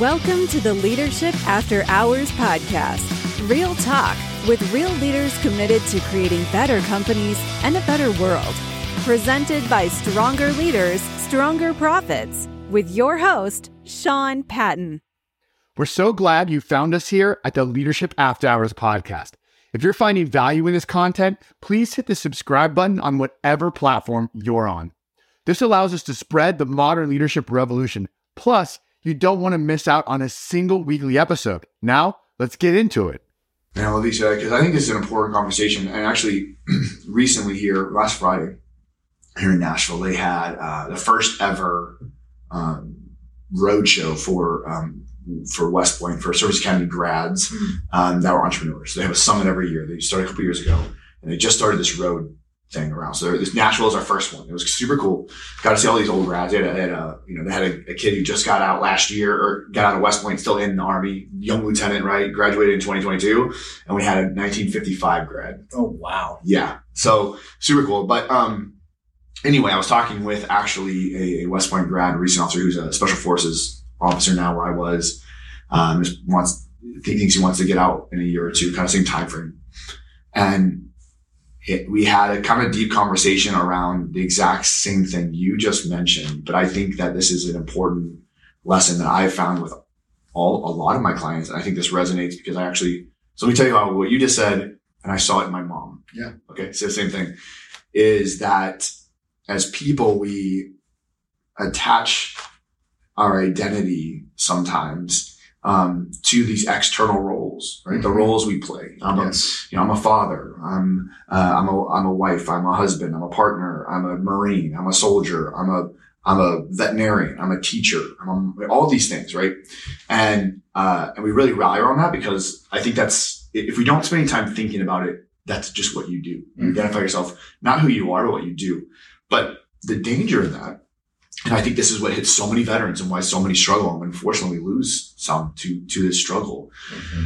Welcome to the Leadership After Hours podcast. Real talk with real leaders committed to creating better companies and a better world. Presented by Stronger Leaders, Stronger Profits, with your host, Sean Patton. We're so glad you found us here at the Leadership After Hours podcast. If you're finding value in this content, please hit the subscribe button on whatever platform you're on. This allows us to spread the modern leadership revolution. Plus, you don't want to miss out on a single weekly episode. Now, let's get into it. Now, Alicia, because I think this is an important conversation. And actually, recently here, last Friday, here in Nashville, they had uh, the first ever um, road show for um, for West Point for Service Academy grads mm-hmm. um, that were entrepreneurs. So they have a summit every year. They started a couple years ago, and they just started this road thing around. So this Nashville is our first one. It was super cool. Got to see all these old grads. They had, a, they had a you know, they had a, a, kid who just got out last year or got out of West Point, still in the army, young lieutenant, right? Graduated in 2022. And we had a 1955 grad. Oh, wow. Yeah. So super cool. But, um, anyway, I was talking with actually a, a West Point grad, recent officer who's a special forces officer now where I was, um, just wants, thinks he wants to get out in a year or two, kind of same time frame. And it, we had a kind of deep conversation around the exact same thing you just mentioned. But I think that this is an important lesson that I've found with all, a lot of my clients. And I think this resonates because I actually, so let me tell you how, what you just said, and I saw it in my mom. Yeah. Okay. So the same thing is that as people, we attach our identity sometimes um, to these external roles, right? Mm-hmm. The roles we play. I'm yes. a, you know, I'm a father. I'm, uh, I'm a, I'm a wife. I'm a husband. I'm a partner. I'm a Marine. I'm a soldier. I'm a, I'm a veterinarian. I'm a teacher. I'm a, all these things, right? And, uh, and we really rally on that because I think that's, if we don't spend any time thinking about it, that's just what you do. You mm-hmm. identify yourself, not who you are, but what you do. But the danger in that and I think this is what hits so many veterans and why so many struggle. And unfortunately, lose some to, to this struggle mm-hmm.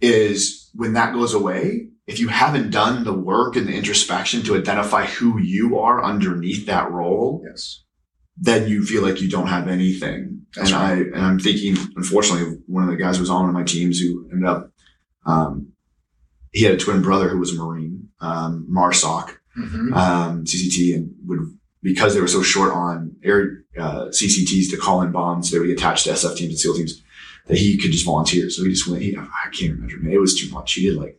is when that goes away. If you haven't done the work and the introspection to identify who you are underneath that role, yes, then you feel like you don't have anything. That's and right. I, and I'm thinking, unfortunately, one of the guys who was on one of my teams who ended up, um, he had a twin brother who was a Marine, um, MARSOC, mm-hmm. um, CCT, and would because they were so short on air uh, CCTs to call in bombs that would be attached to SF teams and SEAL teams that he could just volunteer. So he just went. He, I can't remember. Man, it was too much. He did like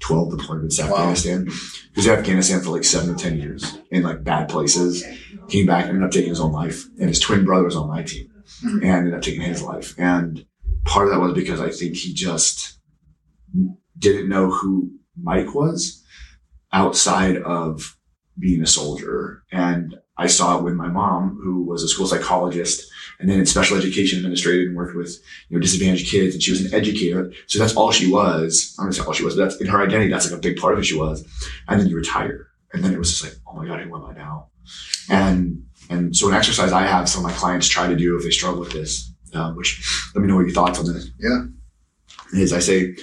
twelve deployments to wow. Afghanistan. He was in Afghanistan for like seven to ten years in like bad places. Came back, and ended up taking his own life, and his twin brother was on my team, mm-hmm. and ended up taking his life. And part of that was because I think he just didn't know who Mike was outside of being a soldier. And I saw it with my mom, who was a school psychologist and then in special education administrator and worked with, you know, disadvantaged kids. And she was an educator. So that's all she was. I'm to say all she was, but that's in her identity. That's like a big part of who she was. And then you retire. And then it was just like, oh my God, who am I now? And, and so an exercise I have some of my clients try to do if they struggle with this, um, which let me know what your thoughts on this. Yeah. Is I say,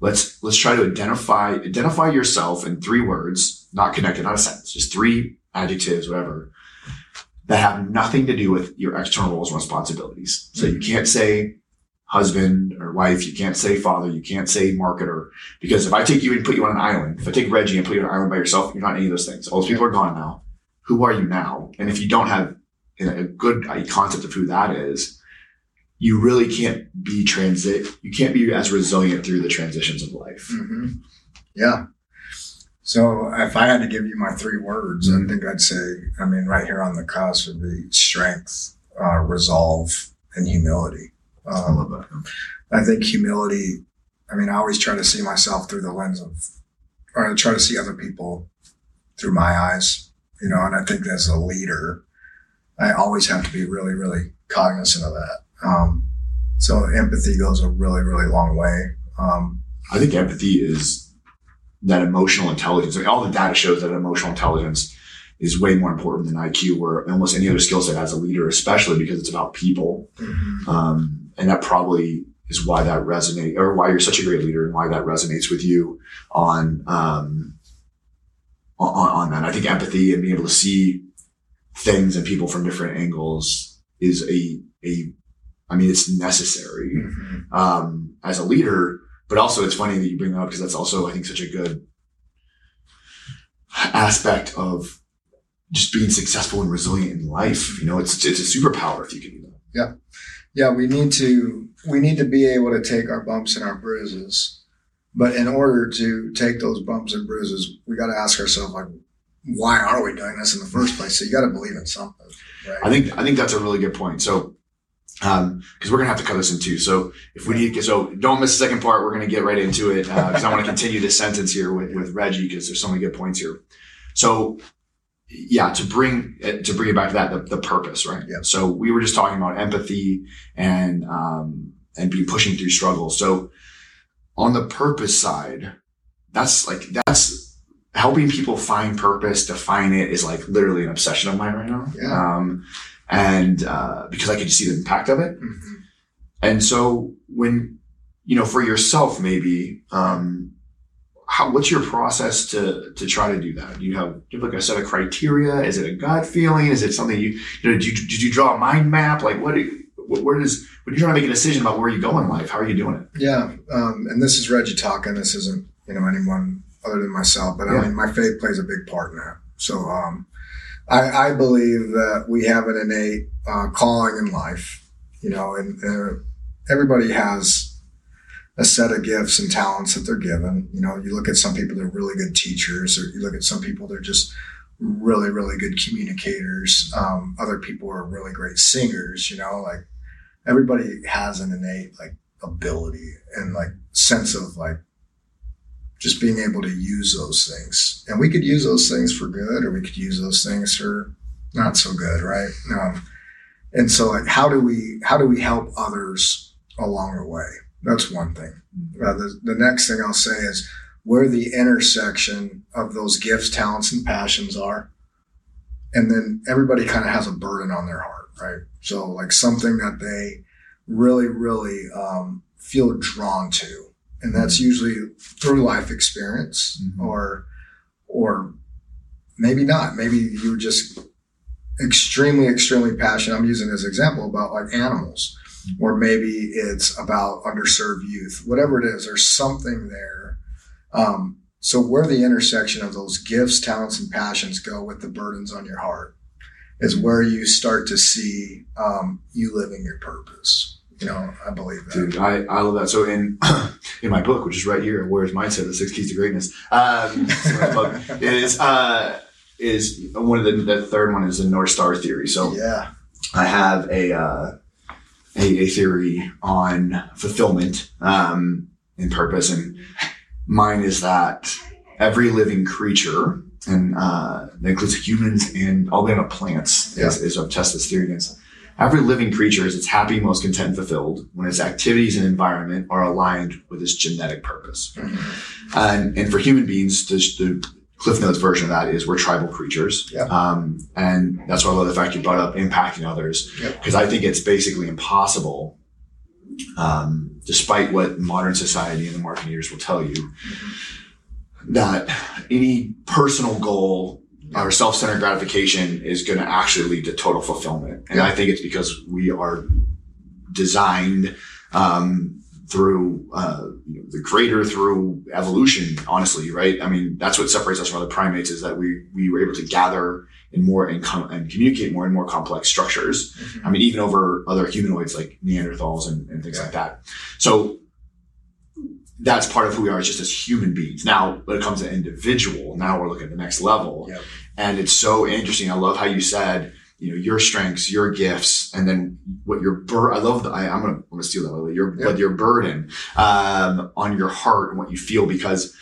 let's, let's try to identify, identify yourself in three words not connected, not a sentence, just three adjectives, whatever, that have nothing to do with your external roles and responsibilities. So you can't say husband or wife, you can't say father, you can't say marketer, because if I take you and put you on an island, if I take Reggie and put you on an island by yourself, you're not any of those things. All those people are gone now. Who are you now? And if you don't have a good concept of who that is, you really can't be transit. You can't be as resilient through the transitions of life. Mm-hmm. Yeah. So if I had to give you my three words, mm-hmm. I think I'd say, I mean, right here on the cusp would be strength, uh, resolve, and humility. Um, I love that. I think humility, I mean, I always try to see myself through the lens of, or I try to see other people through my eyes, you know, and I think as a leader, I always have to be really, really cognizant of that. Um, so empathy goes a really, really long way. Um, I think empathy is that emotional intelligence. I mean, all the data shows that emotional intelligence is way more important than IQ or almost any other skill set as a leader, especially because it's about people. Mm-hmm. Um, and that probably is why that resonates or why you're such a great leader and why that resonates with you on, um, on, on that. I think empathy and being able to see things and people from different angles is a, a, I mean, it's necessary Mhm. um, as a leader. But also, it's funny that you bring that up because that's also, I think, such a good aspect of just being successful and resilient in life. You know, it's it's a superpower if you can do that. Yeah, yeah, we need to we need to be able to take our bumps and our bruises. But in order to take those bumps and bruises, we got to ask ourselves like, why are we doing this in the first place? So you got to believe in something, right? I think I think that's a really good point. So, um, because we're gonna have to cut this in two. So if we need, to so don't miss the second part. We're gonna get right into it because I want to continue this sentence here with with Reggie because there's so many good points here. So, yeah, to bring it, to bring it back to that, the, the purpose, right? Yeah. So we were just talking about empathy and um and be pushing through struggles. So on the purpose side, that's like that's helping people find purpose, define it is like literally an obsession of mine right now. Yeah. Um, and uh, because I can see the impact of it. Mhm. And so when, you know, for yourself, maybe, um, how, what's your process to, to try to do that? Do you have, do you have like a set of criteria? Is it a gut feeling? Is it something you, you know, did you, did you draw a mind map? Like what, do- what where does, when you're trying to make a decision about where you go in life, how are you doing it? Yeah, um, and this is Reggie talking. This isn't you know anyone other than myself, but Yeah. I mean my faith plays a big part in that. So um, I, I believe that we have an innate uh, calling in life, you know, and uh, everybody has a set of gifts and talents that they're given. You know, you look at some people they're really good teachers, or you look at some people they're just really really good communicators. Um, other people are really great singers. You know, like everybody has an innate like ability and like sense of like just being able to use those things. And we could use those things for good or we could use those things for not so good, right? Um, and so like how do we how do we help others along the way? That's one thing. Uh, the, the next thing I'll say is where the intersection of those gifts, talents, and passions are. And then everybody kind of has a burden on their heart, right? So like something that they really, really um, feel drawn to, and that's usually through life experience, Mhm. or or maybe not. Maybe you were just extremely, extremely passionate. I'm using this example about like animals, or maybe it's about underserved youth. Whatever it is, there's something there. Um, so where the intersection of those gifts, talents, and passions go with the burdens on your heart is where you start to see um, you living your purpose. You know, I believe that. Dude, I, I love that. So in in my book, which is right here, Warrior's Mindset: The Six Keys to Greatness, um, book, is uh, is one of the the third one is the North Star theory. So yeah, I have a uh, a, a theory on fulfillment um, and purpose, and mine is that every living creature, and uh, that includes humans and all the up plants, is, is what test this theory against. Every living creature is its happy, most content, and fulfilled when its activities and environment are aligned with its genetic purpose. And, and for human beings, the, the Cliff Notes version of that is we're tribal creatures. Yeah. Um, and that's why I love the fact you brought up impacting others. Yep. Because I think it's basically impossible, um, despite what modern society and the marketeers will tell you, that any personal goal or self-centered gratification is going to actually lead to total fulfillment. And Yeah. I think it's because we are designed um, through uh, you know, the creator through evolution. Honestly, right? I mean, that's what separates us from other primates is that we we were able to gather in more and, com- and communicate more and more complex structures. I mean, even over other humanoids like Neanderthals and, and things Yeah. like that. So that's part of who we are, just as human beings. Now, when it comes to individual, now we're looking at the next level. Yep. And it's so interesting. I love how you said, you know, your strengths, your gifts, and then what your bur- I love the, I, I'm going to, I'm going to steal that. Your, but your burden, um, on your heart and what you feel because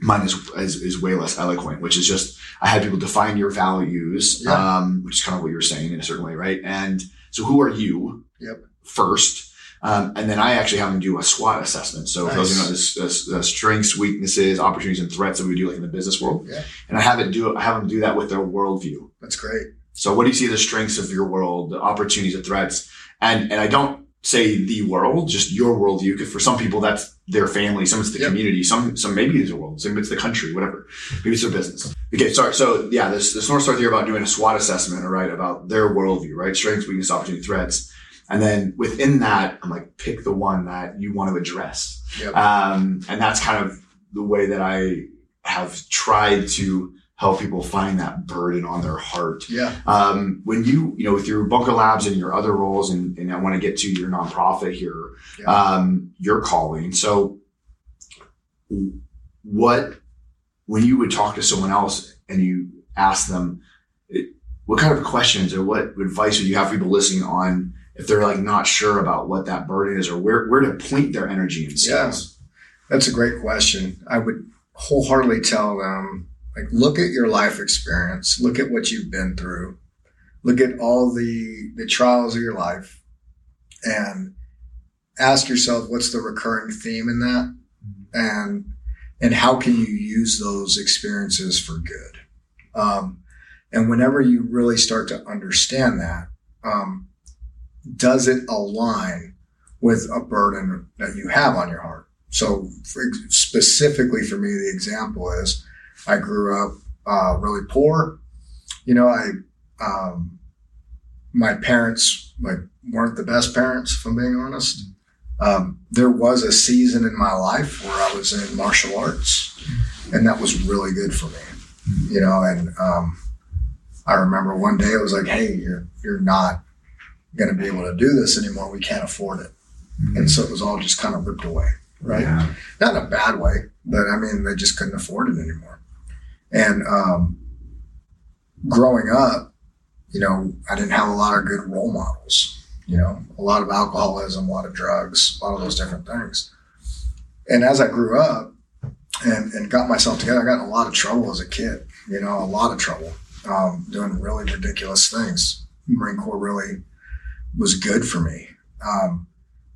mine is, is, is way less eloquent, which is just, I had people define your values, Yeah. um, which is kind of what you're saying in a certain way, right? And so who are you? Yep. First. Um, and then I actually have them do a SWOT assessment. So for those who know Nice. this, uh, uh, strengths, weaknesses, opportunities, and threats that we do like in the business world. Yeah. And I have it do I have them do that with their worldview. That's great. So what do you see the strengths of your world, the opportunities, the threats? And and I don't say the world, just your worldview, because for some people that's their family, some it's the Yep. community, some some maybe it's the world, some it's the country, whatever. Maybe it's their business. Okay, sorry. So yeah, this this North Star theory about doing a SWOT assessment, right, about their worldview, right? Strengths, weaknesses, opportunity, threats. And then within that, I'm like, pick the one that you want to address. Yep. Um, and that's kind of the way that I have tried to help people find that burden on their heart. Yeah. Um, when you, you know, with your Bunker Labs and your other roles, and, and I want to get to your nonprofit here, Yeah. um, your calling. So, what, when you would talk to someone else and you ask them, what kind of questions or what advice would you have for people listening on if they're like not sure about what that burden is or where, where to point their energy and skills? That's a great question. I would wholeheartedly tell them, like, look at your life experience, look at what you've been through, look at all the the trials of your life, and ask yourself what's the recurring theme in that, and and how can you use those experiences for good. Um, and whenever you really start to understand that, um, does it align with a burden that you have on your heart? So, for, specifically for me, the example is I grew up uh, really poor. You know, I um, my parents like weren't the best parents, if I'm being honest. Um, there was a season in my life where I was in martial arts, and that was really good for me. You know, and um, I remember one day it was like, "Hey, you're you're not going to be able to do this anymore. We can't afford it." And so it was all just kind of ripped away, right? Yeah. not in a bad way, but I mean, they just couldn't afford it anymore. And um, growing up, you know, I didn't have a lot of good role models. You know, a lot of alcoholism, a lot of drugs, a lot of those different things. And as I grew up and, and got myself together, I got in a lot of trouble as a kid. You know, a lot of trouble, um, doing really ridiculous things. Marine Corps really was good for me. Um,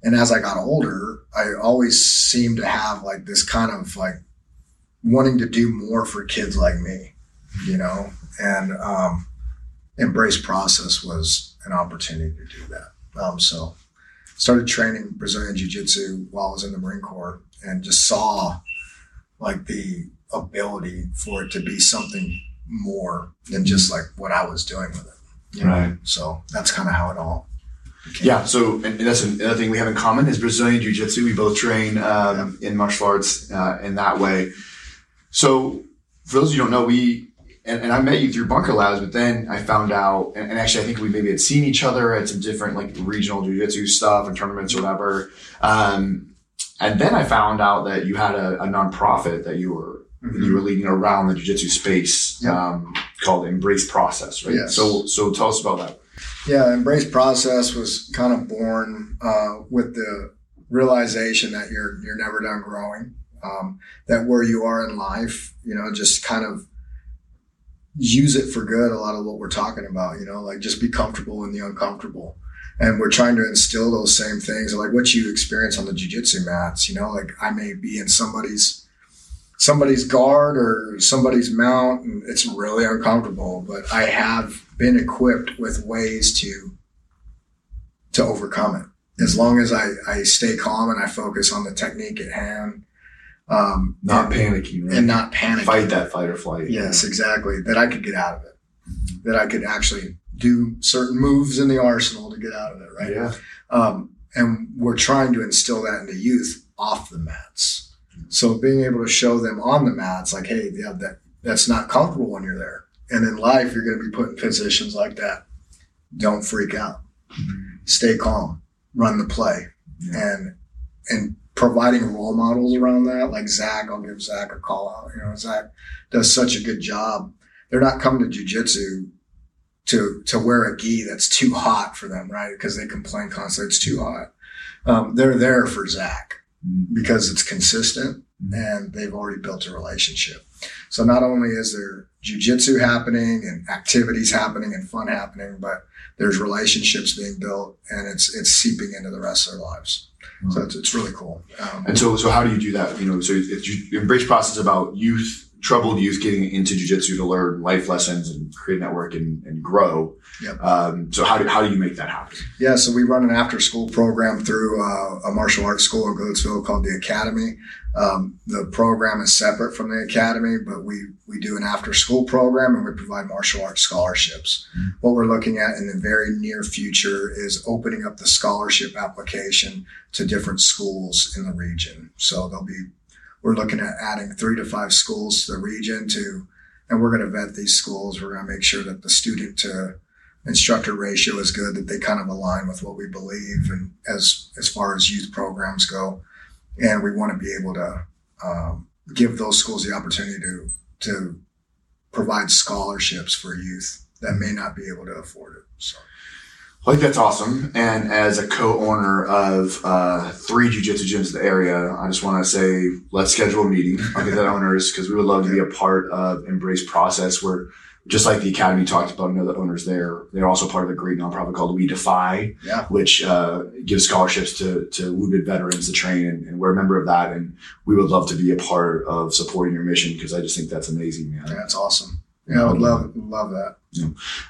and as I got older, I always seemed to have like this kind of like wanting to do more for kids like me, you know, and um, Embrace Process was an opportunity to do that. Um, so started training Brazilian Jiu Jitsu while I was in the Marine Corps and just saw like the ability for it to be something more than just like what I was doing with it. you know? Right. So that's kind of how it all. Yeah. So, and and that's another thing we have in common is Brazilian Jiu Jitsu. We both train um, in martial arts uh, in that way. So, for those of you who don't know, we and, and I met you through Bunker Labs, but then I found out, and, and actually, I think we maybe had seen each other at some different like regional Jiu Jitsu stuff and tournaments or whatever. Um, and then I found out that you had a, a nonprofit that you were Mhm. you were leading around the jiu-jitsu space Yeah. um, called Embrace Process, right? Yes. So, so tell us about that. Yeah, Embrace Process was kind of born uh, with the realization that you're you're never done growing. Um, that where you are in life, you know, just kind of use it for good. A lot of what we're talking about, you know, like just be comfortable in the uncomfortable. And we're trying to instill those same things, like what you experience on the jujitsu mats. You know, like I may be in somebody's somebody's guard or somebody's mount, and it's really uncomfortable. But I have been equipped with ways to to overcome it. As long as I, I stay calm and I focus on the technique at hand, um, Not and, panicking, right? and not panic. fight that fight or flight. Yes, exactly. That I could get out of it. That I could actually do certain moves in the arsenal to get out of it. Right. Yeah. Um, and we're trying to instill that into youth off the mats. So being able to show them on the mats, like, hey, yeah, that that's not comfortable when you're there. And in life, you're going to be put in positions like that. Don't freak out. Stay calm. Run the play. Yeah. And and providing role models around that, like Zach, I'll give Zach a call out. You know, Zach does such a good job. They're not coming to jujitsu to to wear a gi that's too hot for them, right? Because they complain constantly it's too hot. Um, they're there for Zach. Because it's consistent and they've already built a relationship. So not only is there jujitsu happening and activities happening and fun happening, but there's relationships being built and it's it's seeping into the rest of their lives. So it's, it's really cool. Um, And so, so how do you do that? You know, so it's you embrace process about youth troubled youth getting into jujitsu to learn life lessons and create a network and, and grow. Yep. Um, so how do, how do you make that happen? Yeah, so we run an after school program through uh, a martial arts school in Goodlettsville called the Academy. Um, the program is separate from the Academy, but we, we do an after school program and we provide martial arts scholarships. Mm-hmm. What we're looking at in the very near future is opening up the scholarship application to different schools in the region. So there'll be, we're looking at adding three to five schools to the region to, and we're going to vet these schools. We're going to make sure that the student to instructor ratio is good, that they kind of align with what we believe and as, as far as youth programs go. And we want to be able to um, give those schools the opportunity to, to provide scholarships for youth that may not be able to afford it. So. I think that's awesome. And as a co-owner of uh, three jujitsu gyms in the area, I just want to say, let's schedule a meeting. I'll get that owners because we would love to be a part of Embrace Process where just like the academy talked about, I know the owners there, they're also part of a great nonprofit called We Defy, Yeah. which uh, gives scholarships to, to wounded veterans to train. And, and we're a member of that. And we would love to be a part of supporting your mission because I just think that's amazing, man. That's awesome. Yeah, I would love, love that.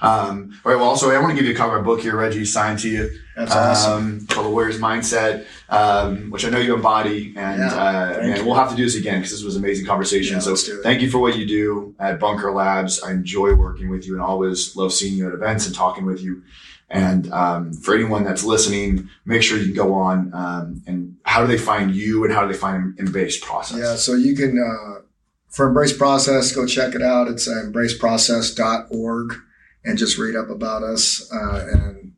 Um, all right. Well, also, I want to give you a copy of a book here, Reggie, signed to you. That's awesome. Um, called The Warrior's Mindset, um, which I know you embody. And Yeah, uh, man, you. we'll have to do this again because this was an amazing conversation. Yeah, so let's do it. thank you for what you do at Bunker Labs. I enjoy working with you and always love seeing you at events and talking with you. And um, for anyone that's listening, make sure you go on um, and how do they find you and how do they find Embrace Process? Yeah, so you can, uh, for Embrace Process, go check it out. It's uh, embraceprocess.org and just read up about us uh, and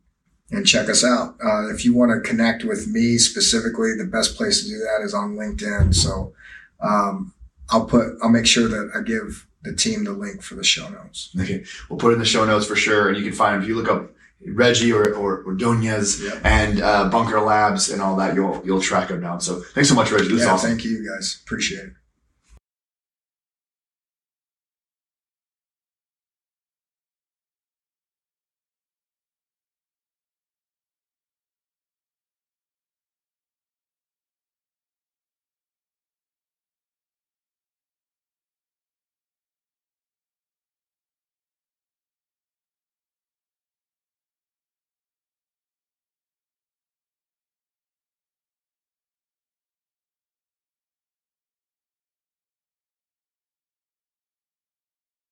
and check us out. Uh, if you want to connect with me specifically, the best place to do that is on LinkedIn. So um, I'll put, I'll make sure that I give the team the link for the show notes. Okay, we'll put it in the show notes for sure, and you can find if you look up Reggie or or, Ordonez Yeah. and uh, Bunker Labs and all that, you'll you'll track them down. So thanks so much, Reggie. This is yeah, awesome. thank you guys. Appreciate it.